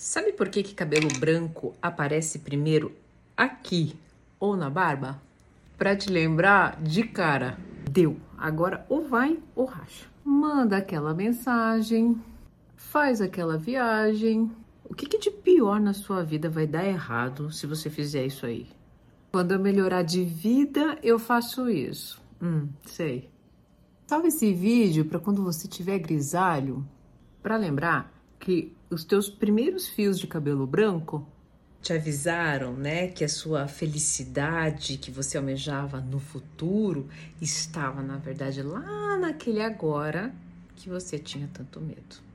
Sabe por que, que cabelo branco aparece primeiro aqui ou na barba? Para te lembrar de cara, deu. Agora ou vai ou racha. Manda aquela mensagem, faz aquela viagem. O que, que de pior na sua vida vai dar errado se você fizer isso aí? Quando eu melhorar de vida, eu faço isso. Hum, sei. Salve esse vídeo para quando você tiver grisalho, para lembrar que os teus primeiros fios de cabelo branco te avisaram, né, que a sua felicidade que você almejava no futuro estava, na verdade, lá naquele agora que você tinha tanto medo.